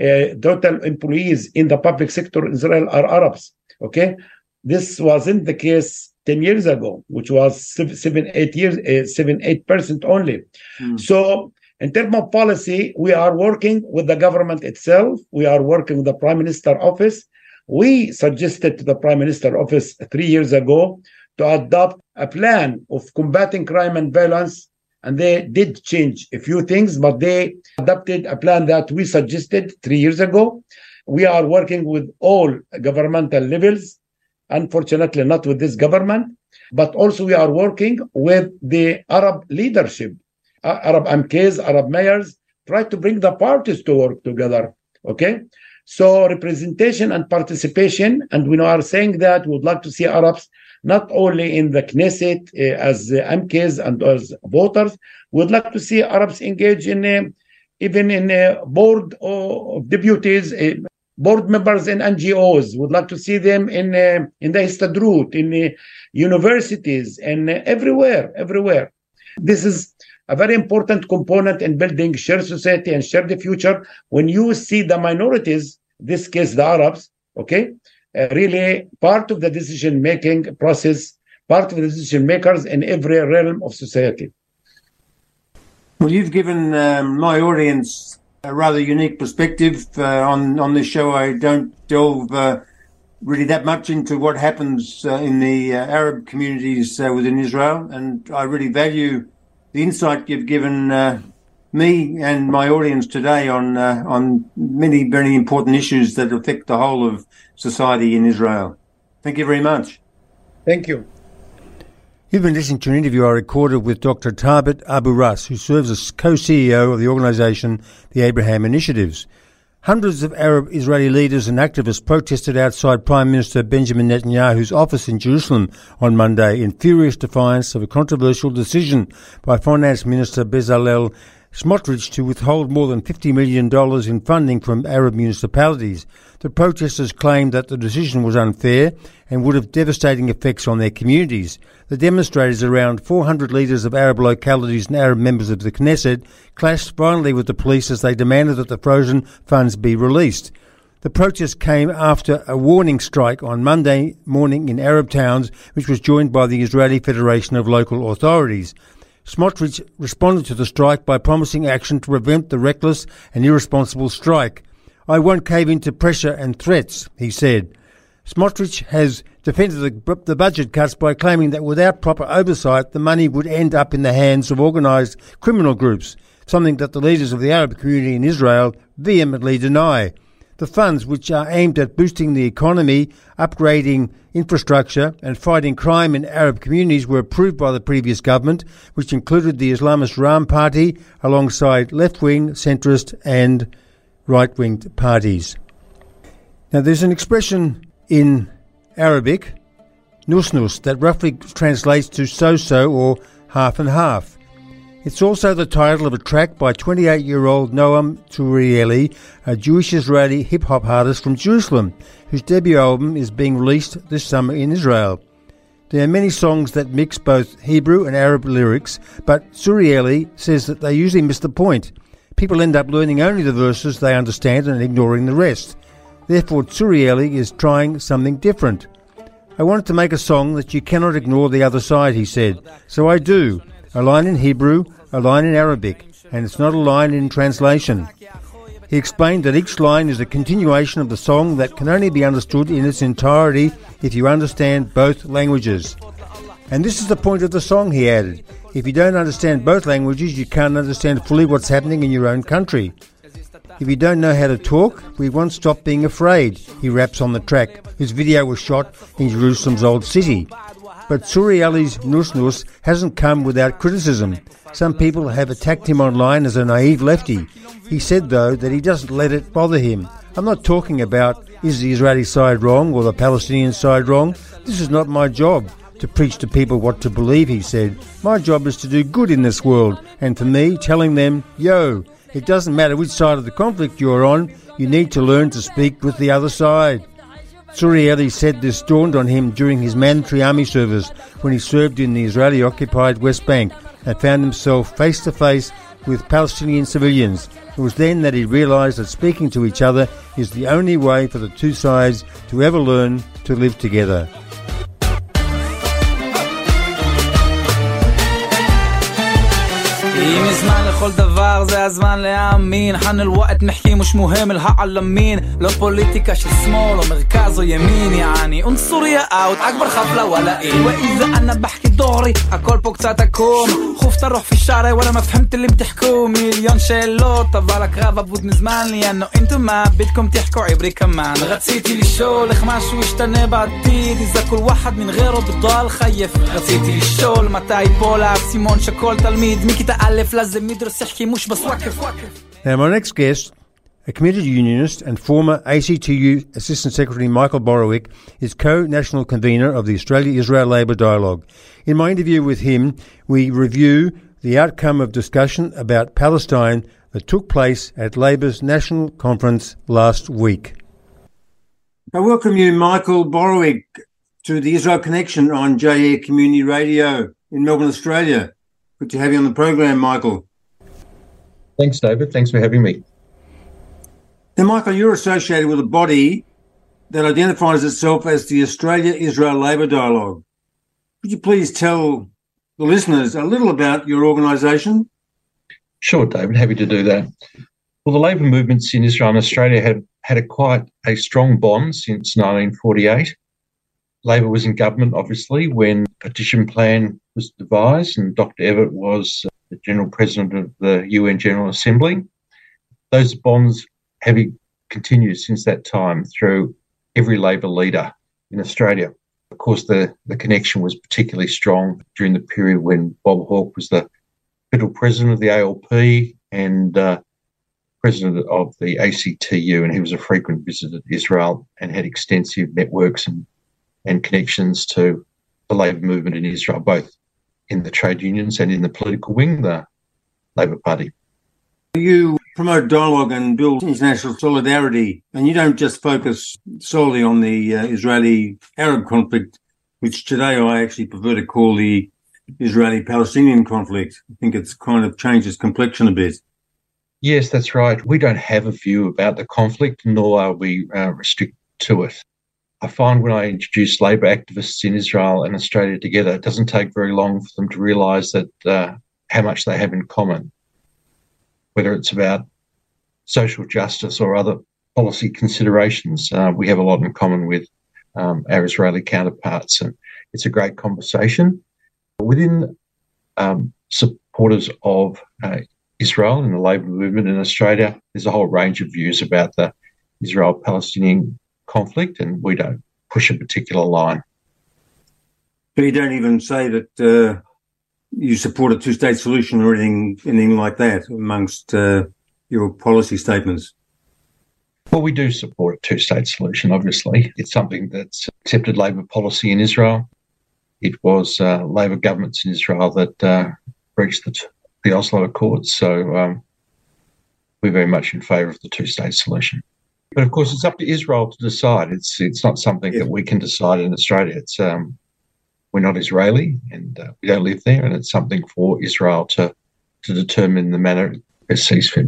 uh, total employees in the public sector in Israel are Arabs. Okay, this wasn't the case 10 years ago, which was seven, eight years, uh, seven, eight percent only. Mm. So in terms of policy, we are working with the government itself. We are working with the Prime Minister office. We suggested to the Prime Minister office three years ago to adopt a plan of combating crime and violence. And they did change a few things, but they adopted a plan that we suggested three years ago. We are working with all governmental levels unfortunately not with this government, but also we are working with the Arab leadership, Arab MKs, Arab mayors, try to bring the parties to work together. Okay. So representation and participation, and we are saying that we would like to see Arabs not only in the Knesset uh, as uh, MKs and as voters, we would like to see Arabs engage in uh, even in a board of deputies, uh, board members in NGOs. Would like to see them in uh, in the Histadrut, in uh, universities, and uh, everywhere, everywhere. This is a very important component in building shared society and shared the future. When you see the minorities, this case the Arabs, okay, uh, really part of the decision making process, part of the decision makers in every realm of society. Well, you've given um, my audience a rather unique perspective uh, on on this show. I don't delve uh, really that much into what happens uh, in the uh, Arab communities uh, within Israel, and I really value the insight you've given uh, me and my audience today on on many very important issues that affect the whole of society in Israel. Thank you very much. Thank you. You've been listening to an interview I recorded with Dr. Thabet Abu Rass, who serves as co-CEO of the organisation the Abraham Initiatives. Hundreds of Arab Israeli leaders and activists protested outside Prime Minister Benjamin Netanyahu's office in Jerusalem on Monday in furious defiance of a controversial decision by Finance Minister Bezalel Smotrich to withhold more than $50 million in funding from Arab municipalities. The protesters claimed that the decision was unfair and would have devastating effects on their communities. The demonstrators, around 400 leaders of Arab localities and Arab members of the Knesset, clashed violently with the police as they demanded that the frozen funds be released. The protest came after a warning strike on Monday morning in Arab towns, which was joined by the Israeli Federation of Local Authorities. Smotrich responded to the strike by promising action to prevent the reckless and irresponsible strike. I won't cave into pressure and threats, he said. Smotrich has defended the, the, budget cuts by claiming that without proper oversight, the money would end up in the hands of organised criminal groups, something that the leaders of the Arab community in Israel vehemently deny. The funds, which are aimed at boosting the economy, upgrading infrastructure, and fighting crime in Arab communities, were approved by the previous government, which included the Islamist Ram Party alongside left wing, centrist, and right wing parties. Now, there's an expression in Arabic, nus nus, that roughly translates to so so or half and half. It's also the title of a track by 28 year old Noam Turieli, a Jewish Israeli hip hop artist from Jerusalem, whose debut album is being released this summer in Israel. There are many songs that mix both Hebrew and Arab lyrics, but Surieli says that they usually miss the point. People end up learning only the verses they understand and ignoring the rest. Therefore, Surieli is trying something different. I wanted to make a song that you cannot ignore the other side, he said. So I do a line in Hebrew, a line in Arabic, and it's not a line in translation. He explained that each line is a continuation of the song that can only be understood in its entirety if you understand both languages. And this is the point of the song, he added. If you don't understand both languages, you can't understand fully what's happening in your own country. If you don't know how to talk, we won't stop being afraid, he raps on the track. His video was shot in Jerusalem's old city. But Surieli's Nus Nus hasn't come without criticism. Some people have attacked him online as a naive lefty. He said, though, that he doesn't let it bother him. I'm not talking about is the Israeli side wrong or the Palestinian side wrong. This is not my job to preach to people what to believe, he said. My job is to do good in this world, and for me, telling them, yo, it doesn't matter which side of the conflict you're on, you need to learn to speak with the other side. Surieli said this dawned on him during his mandatory army service when he served in the Israeli occupied West Bank and found himself face to face with Palestinian civilians. It was then that he realized that speaking to each other is the only way for the two sides to ever learn to live together. אם יש זמן לכל דבר זה הזמן להאמין. חן אל-וואט מחכים ושמוהם אל-העלמין לא פוליטיקה של שמאל או מרכז או ימין. יעני אונסוריה אאוט אכבר חפלה וואלה אין ואיזה אנה בחכי דורי הכל פה קצת עקום. חופת הרוח פי שערי וואלה מה פחמת לי מתחכו מיליון שאלות אבל הקרב אבוד מזמן לי. אנו אינתו מה בידכם תחכו עברי כמן רציתי לשאול איך משהו ישתנה בעתיד. איזה כל וואחד מן גרו בדואל חייף. רציתי לשאול מתי יפול האסימון שכל תלמיד מכיתה א' Now, my next guest, a committed unionist and former ACTU Assistant Secretary Michael Borowick, is co national convener of the Australia Israel Labour Dialogue. In my interview with him, we review the outcome of discussion about Palestine that took place at Labour's national conference last week. I welcome you, Michael Borowick, to the Israel Connection on JA Community Radio in Melbourne, Australia. Good to have you on the program, Michael. Thanks, David. Thanks for having me. Now, Michael, you're associated with a body that identifies itself as the Australia Israel Labour Dialogue. Could you please tell the listeners a little about your organisation? Sure, David. Happy to do that. Well, the labour movements in Israel and Australia have had a quite a strong bond since 1948. Labor was in government, obviously, when the partition plan was devised, and Dr. Evatt was the general president of the UN General Assembly. Those bonds have continued since that time through every Labor leader in Australia. Of course, the, the connection was particularly strong during the period when Bob Hawke was the federal president of the ALP and uh, president of the ACTU, and he was a frequent visitor to Israel and had extensive networks and, and connections to the labour movement in Israel, both in the trade unions and in the political wing, the Labor Party. You promote dialogue and build international solidarity, and you don't just focus solely on the uh, Israeli Arab conflict, which today I actually prefer to call the Israeli Palestinian conflict. I think it's kind of changed its complexion a bit. Yes, that's right. We don't have a view about the conflict, nor are we uh, restricted to it. I find when I introduce labour activists in Israel and Australia together, it doesn't take very long for them to realise that uh, how much they have in common, whether it's about social justice or other policy considerations. Uh, we have a lot in common with um, our Israeli counterparts, and it's a great conversation. Within um, supporters of uh, Israel and the labour movement in Australia, there's a whole range of views about the Israel Palestinian conflict, and we don't push a particular line. So you don't even say that uh, you support a two-state solution or anything, anything like that amongst uh, your policy statements. Well, we do support a two-state solution. Obviously, it's something that's accepted Labor policy in Israel. It was uh, Labor governments in Israel that uh, reached the, the Oslo Accords, so um, we're very much in favour of the two-state solution. But of course, it's up to Israel to decide. It's it's not something yeah. that we can decide in Australia. It's um, we're not Israeli and uh, we don't live there, and it's something for Israel to to determine the manner it sees fit.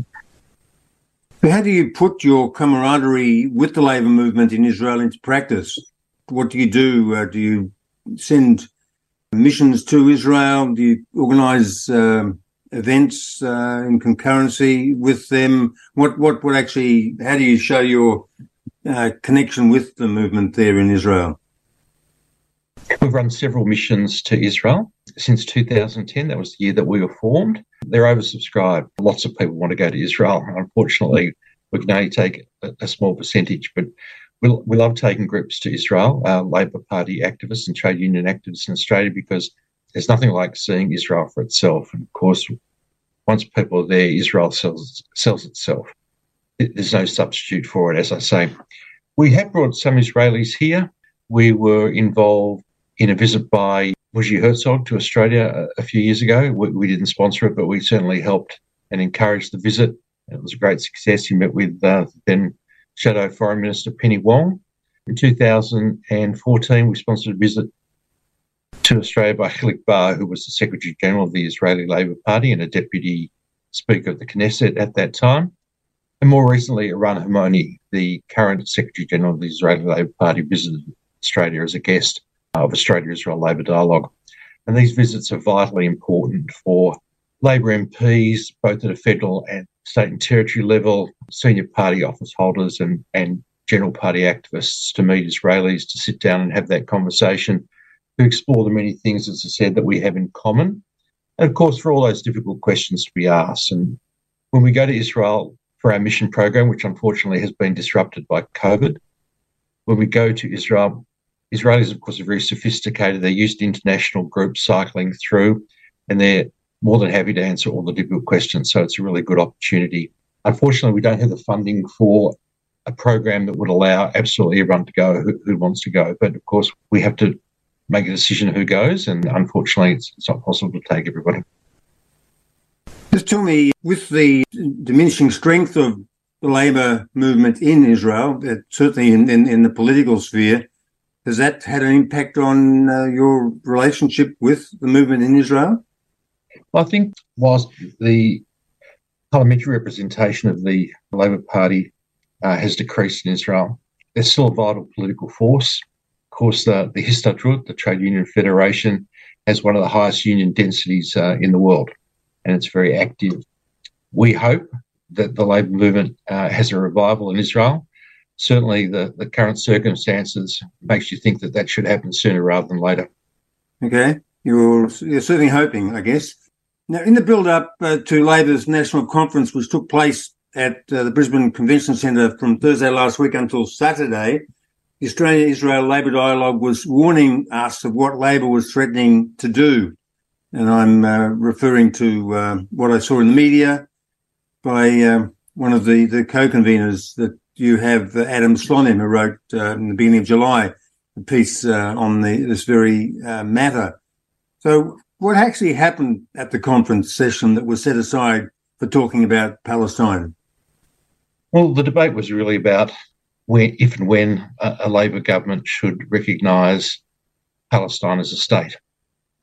How do you put your camaraderie with the labour movement in Israel into practice? What do you do? Uh, do you send missions to Israel? Do you organise um, events uh, in concurrency with them? What what what actually? How do you show your uh, connection with the movement there in Israel? We've run several missions to Israel since 2010. That was the year that we were formed. They're oversubscribed. Lots of people want to go to Israel. Unfortunately, we can only take a, a small percentage, but we, we love taking groups to Israel, uh, Labor Party activists and trade union activists in Australia, because there's nothing like seeing Israel for itself. And of course, once people are there, Israel sells, sells itself. There's no substitute for it, as I say. We have brought some Israelis here. We were involved in a visit by Bougie Herzog to Australia a, a few years ago. We, we, didn't sponsor it, but we certainly helped and encouraged the visit. It was a great success. He met with uh, then Shadow Foreign Minister Penny Wong. In 2014, we sponsored a visit to Australia by Hilik Bar, who was the Secretary General of the Israeli Labor Party and a Deputy Speaker of the Knesset at that time. And more recently, Eran Hermoni, the current Secretary General of the Israeli Labor Party, visited Australia as a guest. Uh, of Australia Israel Labor Dialogue. And these visits are vitally important for Labor MPs, both at a federal and state and territory level, senior party office holders, and, and general party activists to meet Israelis to sit down and have that conversation to explore the many things, as I said, that we have in common. And of course, for all those difficult questions to be asked. And when we go to Israel for our mission program, which unfortunately has been disrupted by COVID, when we go to Israel, Israelis, of course, are very sophisticated. They're used to international groups cycling through, and they're more than happy to answer all the difficult questions. So it's a really good opportunity. Unfortunately, we don't have the funding for a program that would allow absolutely everyone to go who, who wants to go. But of course, we have to make a decision who goes, and unfortunately, it's, it's not possible to take everybody. Just tell me, with the diminishing strength of the labour movement in Israel, uh, certainly in, in, in, the political sphere, has that had an impact on uh, your relationship with the movement in Israel? Well, I think whilst the parliamentary representation of the Labour Party uh, has decreased in Israel, there's still a vital political force. Course, the, the the Trade Union Federation, has one of the highest union densities uh, in the world, and it's very active. We hope that the labour movement uh, has a revival in Israel. Certainly, the, the current circumstances makes you think that that should happen sooner rather than later. Okay, you're, you're certainly hoping, I guess. Now, in the build-up uh, to Labor's national conference, which took place at uh, the Brisbane Convention Centre from Thursday last week until Saturday, the Australia Israel Labor Dialogue was warning us of what Labor was threatening to do. And I'm uh, referring to uh, what I saw in the media by uh, one of the, the co conveners that you have, uh, Adam Slonim, who wrote uh, in the beginning of July a piece uh, on the, this very matter. So, what actually happened at the conference session that was set aside for talking about Palestine? Well, the debate was really about if and when a, a Labor government should recognise Palestine as a state.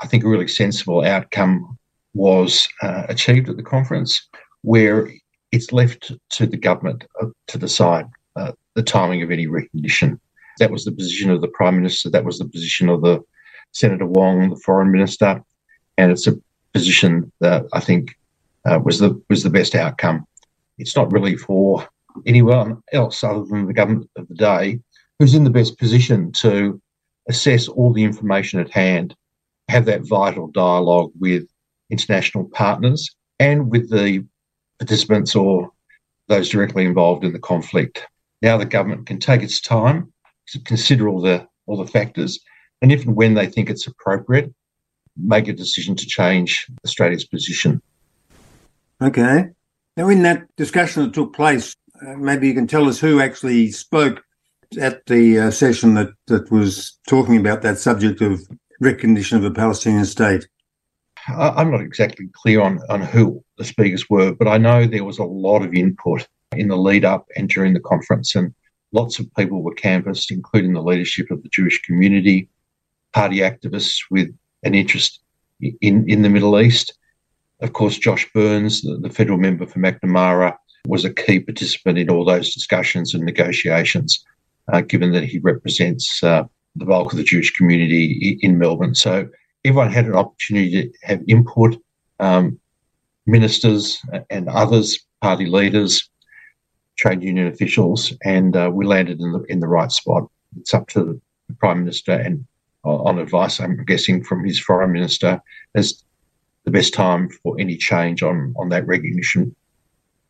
I think a really sensible outcome was uh, achieved at the conference, where it's left to the government uh, to decide uh, the timing of any recognition. That was the position of the Prime Minister, that was the position of the Senator Wong, the Foreign Minister, and it's a position that I think uh, was the was the best outcome. It's not really for anyone else other than the government of the day who's in the best position to assess all the information at hand, have that vital dialogue with international partners and with the participants or those directly involved in the conflict. Now the government can take its time to consider all the all the factors, and if and when they think it's appropriate, make a decision to change Australia's position. Okay. Now, in that discussion that took place, maybe you can tell us who actually spoke at the uh, session that, that was talking about that subject of recognition of a Palestinian state. I'm not exactly clear on, on who the speakers were, but I know there was a lot of input in the lead up and during the conference, and lots of people were canvassed, including the leadership of the Jewish community, party activists with an interest in, in the Middle East. Of course, Josh Burns, the, the federal member for Macnamara, was a key participant in all those discussions and negotiations, uh, given that he represents uh, the bulk of the Jewish community in Melbourne. So everyone had an opportunity to have input. Um, ministers and others, party leaders, trade union officials, and uh, we landed in the in the right spot. It's up to the prime minister and uh, on advice, I'm guessing from his foreign minister, as the best time for any change on on that recognition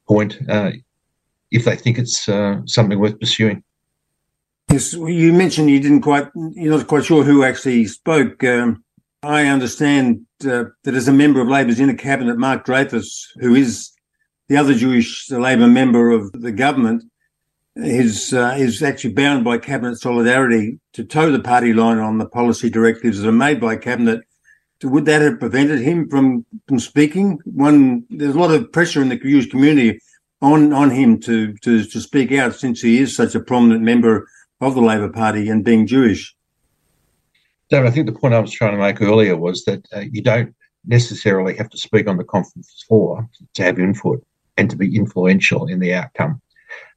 point uh, if they think it's uh, something worth pursuing. Yes, you mentioned you didn't quite, you're not quite sure who actually spoke. Um, I understand uh, that as a member of Labor's inner cabinet, Mark Dreyfus, who is the other Jewish Labor member of the government, is uh, is actually bound by cabinet solidarity to toe the party line on the policy directives that are made by cabinet would that have prevented him from, from speaking? One, there's a lot of pressure in the Jewish community on on him to, to to speak out since he is such a prominent member of the Labor Party and being Jewish. David, I think the point I was trying to make earlier was that uh, you don't necessarily have to speak on the conference floor to have input and to be influential in the outcome.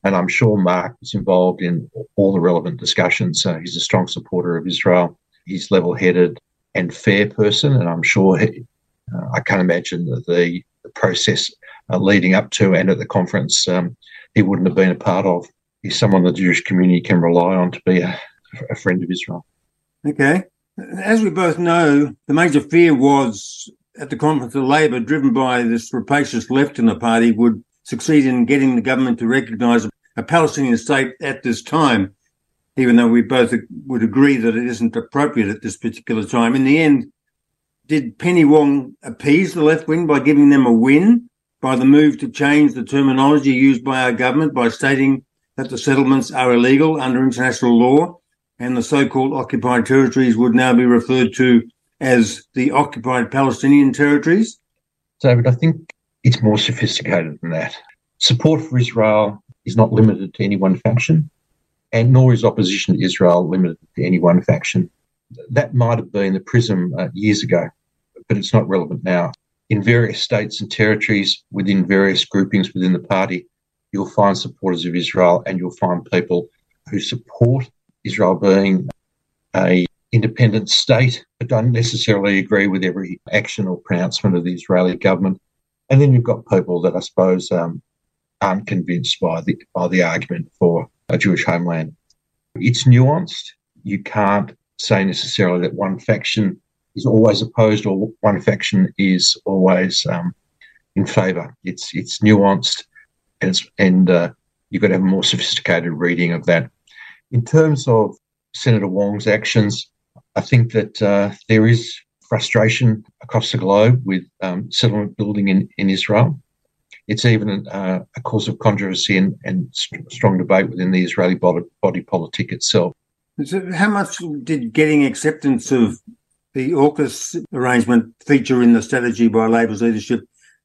And I'm sure Mark was involved in all the relevant discussions. Uh, he's a strong supporter of Israel. He's level headed and fair person, and I'm sure he, Uh, I can't imagine that the, the process uh, leading up to and at the conference um, he wouldn't have been a part of. He's someone the Jewish community can rely on to be a, a friend of Israel. Okay. As we both know, the major fear was at the conference of Labor, driven by this rapacious left in the party, would succeed in getting the government to recognise a Palestinian state at this time, even though we both would agree that it isn't appropriate at this particular time. In the end, did Penny Wong appease the left wing by giving them a win by the move to change the terminology used by our government by stating that the settlements are illegal under international law and the so-called occupied territories would now be referred to as the occupied Palestinian territories? David, I think it's more sophisticated than that. Support for Israel is not limited to any one faction, and nor is opposition to Israel limited to any one faction. That might have been the prism uh, years ago, but it's not relevant now. In various states and territories, within various groupings within the party, you'll find supporters of Israel and you'll find people who support Israel being a independent state, but don't necessarily agree with every action or pronouncement of the Israeli government. And then you've got people that I suppose um, aren't convinced by the by the argument for a Jewish homeland. It's nuanced. You can't say necessarily that one faction is always opposed or one faction is always um, in favour. It's it's nuanced, and, it's, and uh, you've got to have a more sophisticated reading of that. In terms of Senator Wong's actions, I think that uh, there is frustration across the globe with um, settlement building in, in Israel. It's even uh, a cause of controversy and, and st- strong debate within the Israeli body, body politic itself. So how much did getting acceptance of the AUKUS arrangement feature in the strategy by Labor's leadership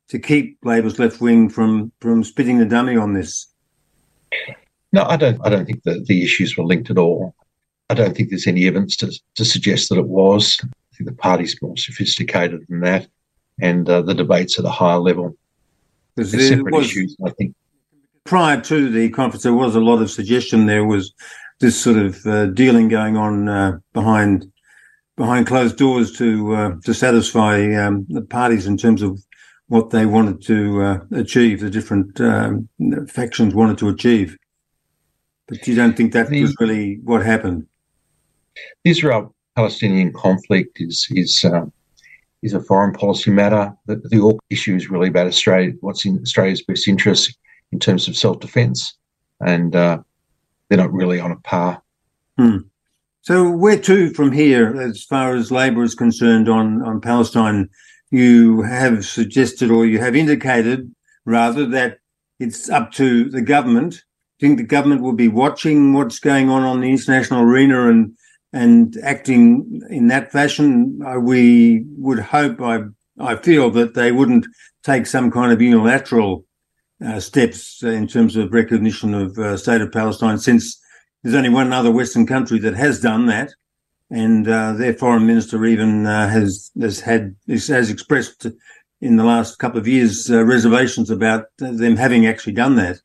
to keep Labor's left wing from, from spitting the dummy on this? No, I don't. I don't think that the issues were linked at all. I don't think there's any evidence to, to suggest that it was. I think the party's more sophisticated than that, and uh, the debates at a higher level. There's separate was, issues, I think. Prior to the conference, there was a lot of suggestion. There was this sort of uh, dealing going on uh, behind behind closed doors to uh, to satisfy um, the parties in terms of what they wanted to uh, achieve. The different um, factions wanted to achieve. But you don't think that the, was really what happened? The Israel Palestinian conflict is is uh, is a foreign policy matter. The, the issue is really about Australia, what's in Australia's best interest in terms of self defence, and uh, they're not really on a par. Hmm. So where to from here, as far as Labor is concerned on on Palestine? You have suggested, or you have indicated, rather, that it's up to the government. Do you think the government will be watching what's going on on the international arena and and acting in that fashion, uh, we would hope, I, I feel, that they wouldn't take some kind of unilateral uh, steps in terms of recognition of uh, state of Palestine, since there's only one other Western country that has done that, and uh, their foreign minister even uh, has has had has expressed in the last couple of years reservations about them having actually done that.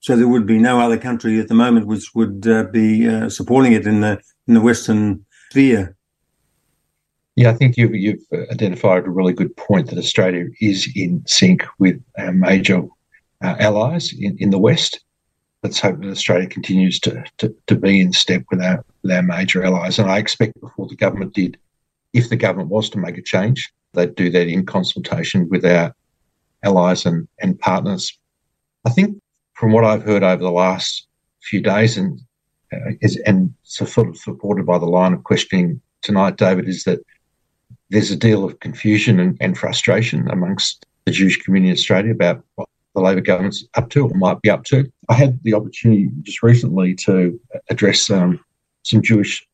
So there would be no other country at the moment which would be supporting it in the in the Western sphere. Yeah, I think you've, you've identified a really good point that Australia is in sync with our major uh, allies in, in the West. Let's hope that Australia continues to, to, to be in step with our, with our major allies. And I expect before the government did, if the government was to make a change, they'd do that in consultation with our allies and, and partners. I think from what I've heard over the last few days, and is, and sort of supported by the line of questioning tonight, David, is that there's a deal of confusion and, and frustration amongst the Jewish community in Australia about what the Labor government's up to or might be up to. I had the opportunity just recently to address um, some Jewish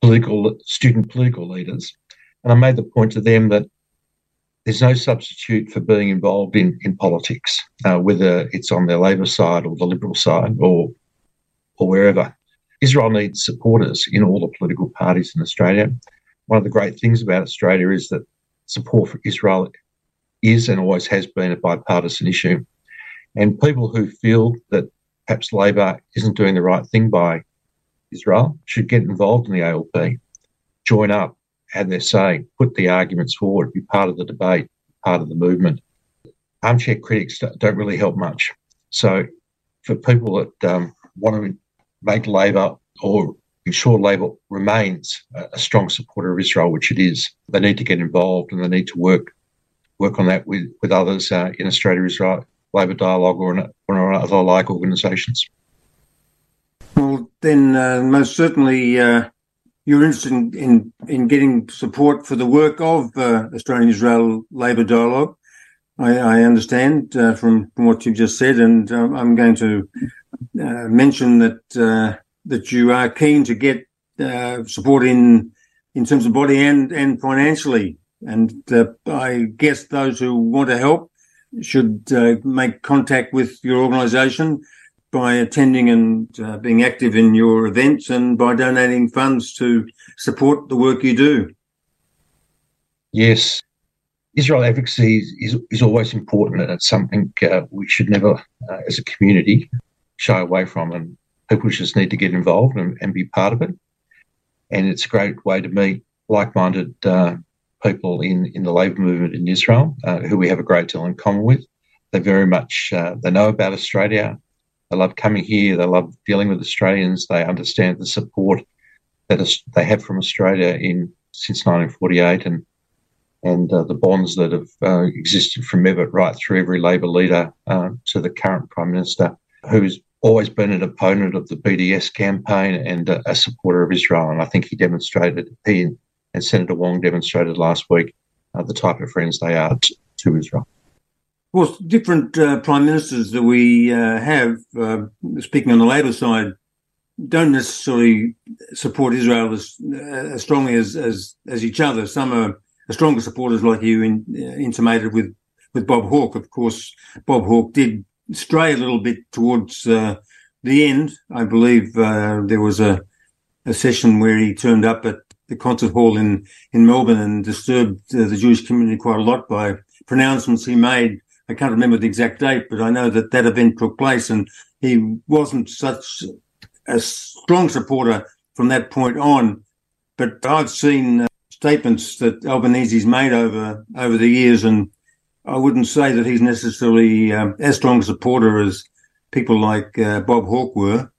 political student political leaders, and I made the point to them that there's no substitute for being involved in in politics, uh, whether it's on the Labor side or the Liberal side or or wherever. Israel needs supporters in all the political parties in Australia. One of the great things about Australia is that support for Israel is and always has been a bipartisan issue. And people who feel that perhaps Labor isn't doing the right thing by Israel should get involved in the ALP, join up, have their say, put the arguments forward, be part of the debate, part of the movement. Armchair critics don't really help much. So, for people that um, want to make Labor or ensure Labor remains a strong supporter of Israel, which it is, they need to get involved and they need to work work on that with, with others uh, in Australia Israel Labor Dialogue or, in, or other like organisations. Well, then, uh, most certainly, uh, you're interested in, in, in, getting support for the work of uh, Australian Israel Labor Dialogue. I, I understand uh, from, from what you've just said, and um, I'm going to uh, mention that uh, that you are keen to get support in in terms of body and and financially. And I guess those who want to help should make contact with your organisation by attending and uh, being active in your events and by donating funds to support the work you do. Yes, Israel advocacy is, is, is always important and it's something uh, we should never, uh, as a community, shy away from. And people just need to get involved and, and be part of it. And it's a great way to meet like minded uh, people in, in the labour movement in Israel uh, who we have a great deal in common with. They very much uh, they know about Australia. They love coming here. They love dealing with Australians. They understand the support that they have from Australia in since 1948 and and uh, the bonds that have uh, existed from Evatt right through every Labor leader uh, to the current Prime Minister, who's always been an opponent of the BDS campaign and a, a supporter of Israel. And I think he demonstrated, he and, Senator Wong demonstrated last week uh, the type of friends they are t- to Israel Of course, different uh, prime ministers that we uh, have, uh, speaking on the Labor side, don't necessarily support Israel as, as strongly as, as, as each other. Some are stronger supporters, like you in, uh, intimated with with Bob Hawke. Of course, Bob Hawke did stray a little bit towards uh, the end. I believe uh, there was a a session where he turned up at the concert hall in in Melbourne and disturbed the Jewish community quite a lot by pronouncements he made I can't remember the exact date, but I know that that event took place, and he wasn't such a strong supporter from that point on. But I've seen uh, statements that Albanese's made over over the years, and I wouldn't say that he's necessarily um, as strong a supporter as people like uh, Bob Hawke were.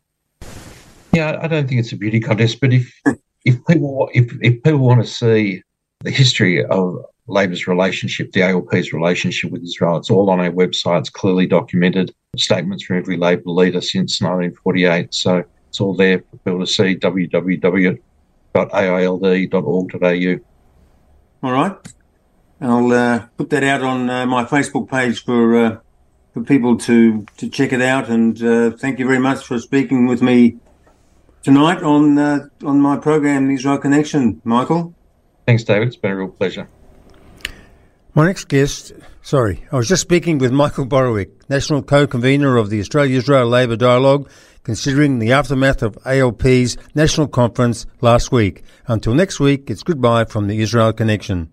Yeah, I don't think it's a beauty contest, but if if people if if people want to see the history of Labor's relationship, the ALP's relationship with Israel. It's all on our website. It's clearly documented. Statements from every Labor leader since 1948. So it's all there for people to see. www.aild.org.au. All right. I'll uh, put that out on uh, my Facebook page for uh, for people to to check it out. And uh, thank you very much for speaking with me tonight on uh, on my program, Israel Connection, Michael. Thanks, David. It's been a real pleasure. My next guest, sorry, I was just speaking with Michael Borowick, National Co-Convener of the Australia-Israel Labor Dialogue, considering the aftermath of ALP's National Conference last week. Until next week, it's goodbye from the Israel Connection.